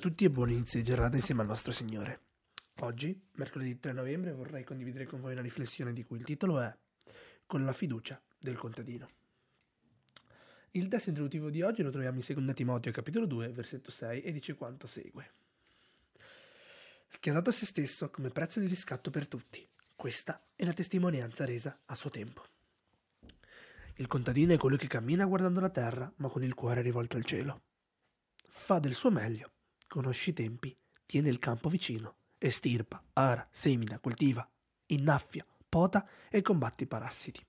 tutti e buoni inizi di giornata insieme al nostro Signore. Oggi, mercoledì 3 novembre, vorrei condividere con voi una riflessione di cui il titolo è Con la fiducia del contadino. Il testo introduttivo di oggi lo troviamo in 2 Timoteo capitolo 2, versetto 6 e dice quanto segue. Che ha dato se stesso come prezzo di riscatto per tutti. Questa è la testimonianza resa a suo tempo. Il contadino è colui che cammina guardando la terra, ma con il cuore rivolto al cielo. Fa del suo meglio conosci i tempi, tiene il campo vicino, estirpa, ara, semina, coltiva, innaffia, pota e combatti i parassiti.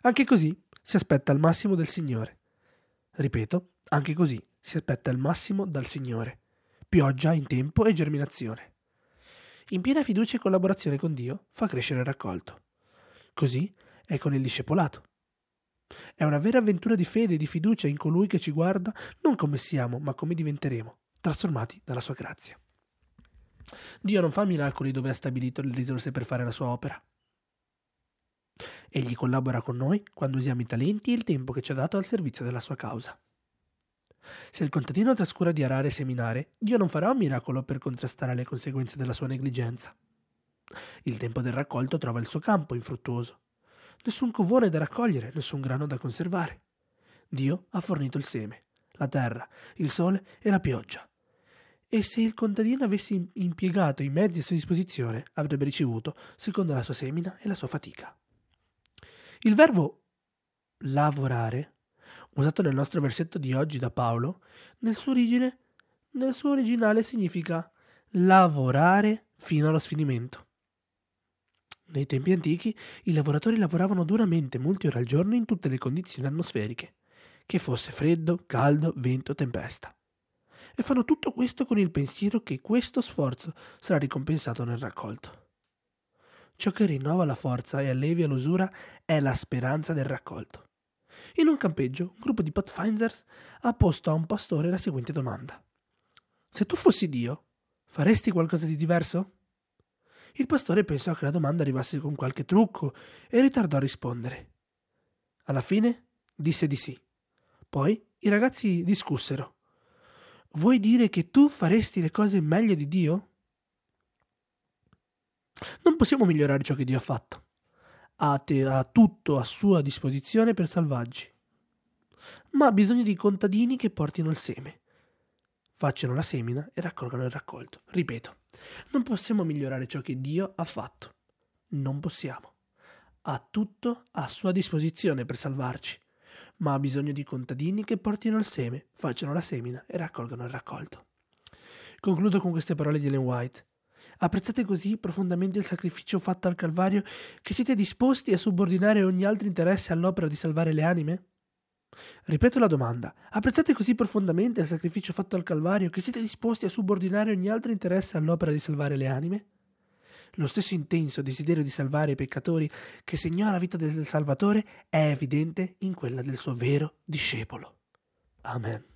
Anche così si aspetta il massimo del Signore. Ripeto, anche così si aspetta il massimo dal Signore. Pioggia in tempo e germinazione. In piena fiducia e collaborazione con Dio fa crescere il raccolto. Così è con il discepolato. È una vera avventura di fede e di fiducia in colui che ci guarda non come siamo, ma come diventeremo, trasformati dalla sua grazia. Dio non fa miracoli dove ha stabilito le risorse per fare la sua opera. Egli collabora con noi quando usiamo i talenti e il tempo che ci ha dato al servizio della sua causa. Se il contadino trascura di arare e seminare, Dio non farà un miracolo per contrastare le conseguenze della sua negligenza. Il tempo del raccolto trova il suo campo infruttuoso nessun covone da raccogliere, nessun grano da conservare. Dio ha fornito il seme, la terra, il sole e la pioggia. E se il contadino avesse impiegato i mezzi a sua disposizione, avrebbe ricevuto secondo la sua semina e la sua fatica. Il verbo lavorare, usato nel nostro versetto di oggi da Paolo, nel suo, origine, nel suo originale significa lavorare fino allo sfinimento. Nei tempi antichi i lavoratori lavoravano duramente molte ore al giorno in tutte le condizioni atmosferiche, che fosse freddo, caldo, vento, tempesta. E fanno tutto questo con il pensiero che questo sforzo sarà ricompensato nel raccolto. Ciò che rinnova la forza e allevia l'usura è la speranza del raccolto. In un campeggio, un gruppo di Pathfinders ha posto a un pastore la seguente domanda. Se tu fossi Dio, faresti qualcosa di diverso? Il pastore pensò che la domanda arrivasse con qualche trucco e ritardò a rispondere. Alla fine disse di sì. Poi i ragazzi discussero. Vuoi dire che tu faresti le cose meglio di Dio? Non possiamo migliorare ciò che Dio ha fatto. Ha, te- ha tutto a sua disposizione per salvaggi. Ma ha bisogno di contadini che portino il seme, facciano la semina e raccolgano il raccolto. Ripeto, non possiamo migliorare ciò che Dio ha fatto. Non possiamo. Ha tutto a sua disposizione per salvarci, ma ha bisogno di contadini che portino il seme, facciano la semina e raccolgano il raccolto. Concludo con queste parole di Ellen White. Apprezzate così profondamente il sacrificio fatto al Calvario che siete disposti a subordinare ogni altro interesse all'opera di salvare le anime? Ripeto la domanda. Apprezzate così profondamente il sacrificio fatto al Calvario che siete disposti a subordinare ogni altro interesse all'opera di salvare le anime? Lo stesso intenso desiderio di salvare i peccatori che segnò la vita del Salvatore è evidente in quella del suo vero discepolo. Amen.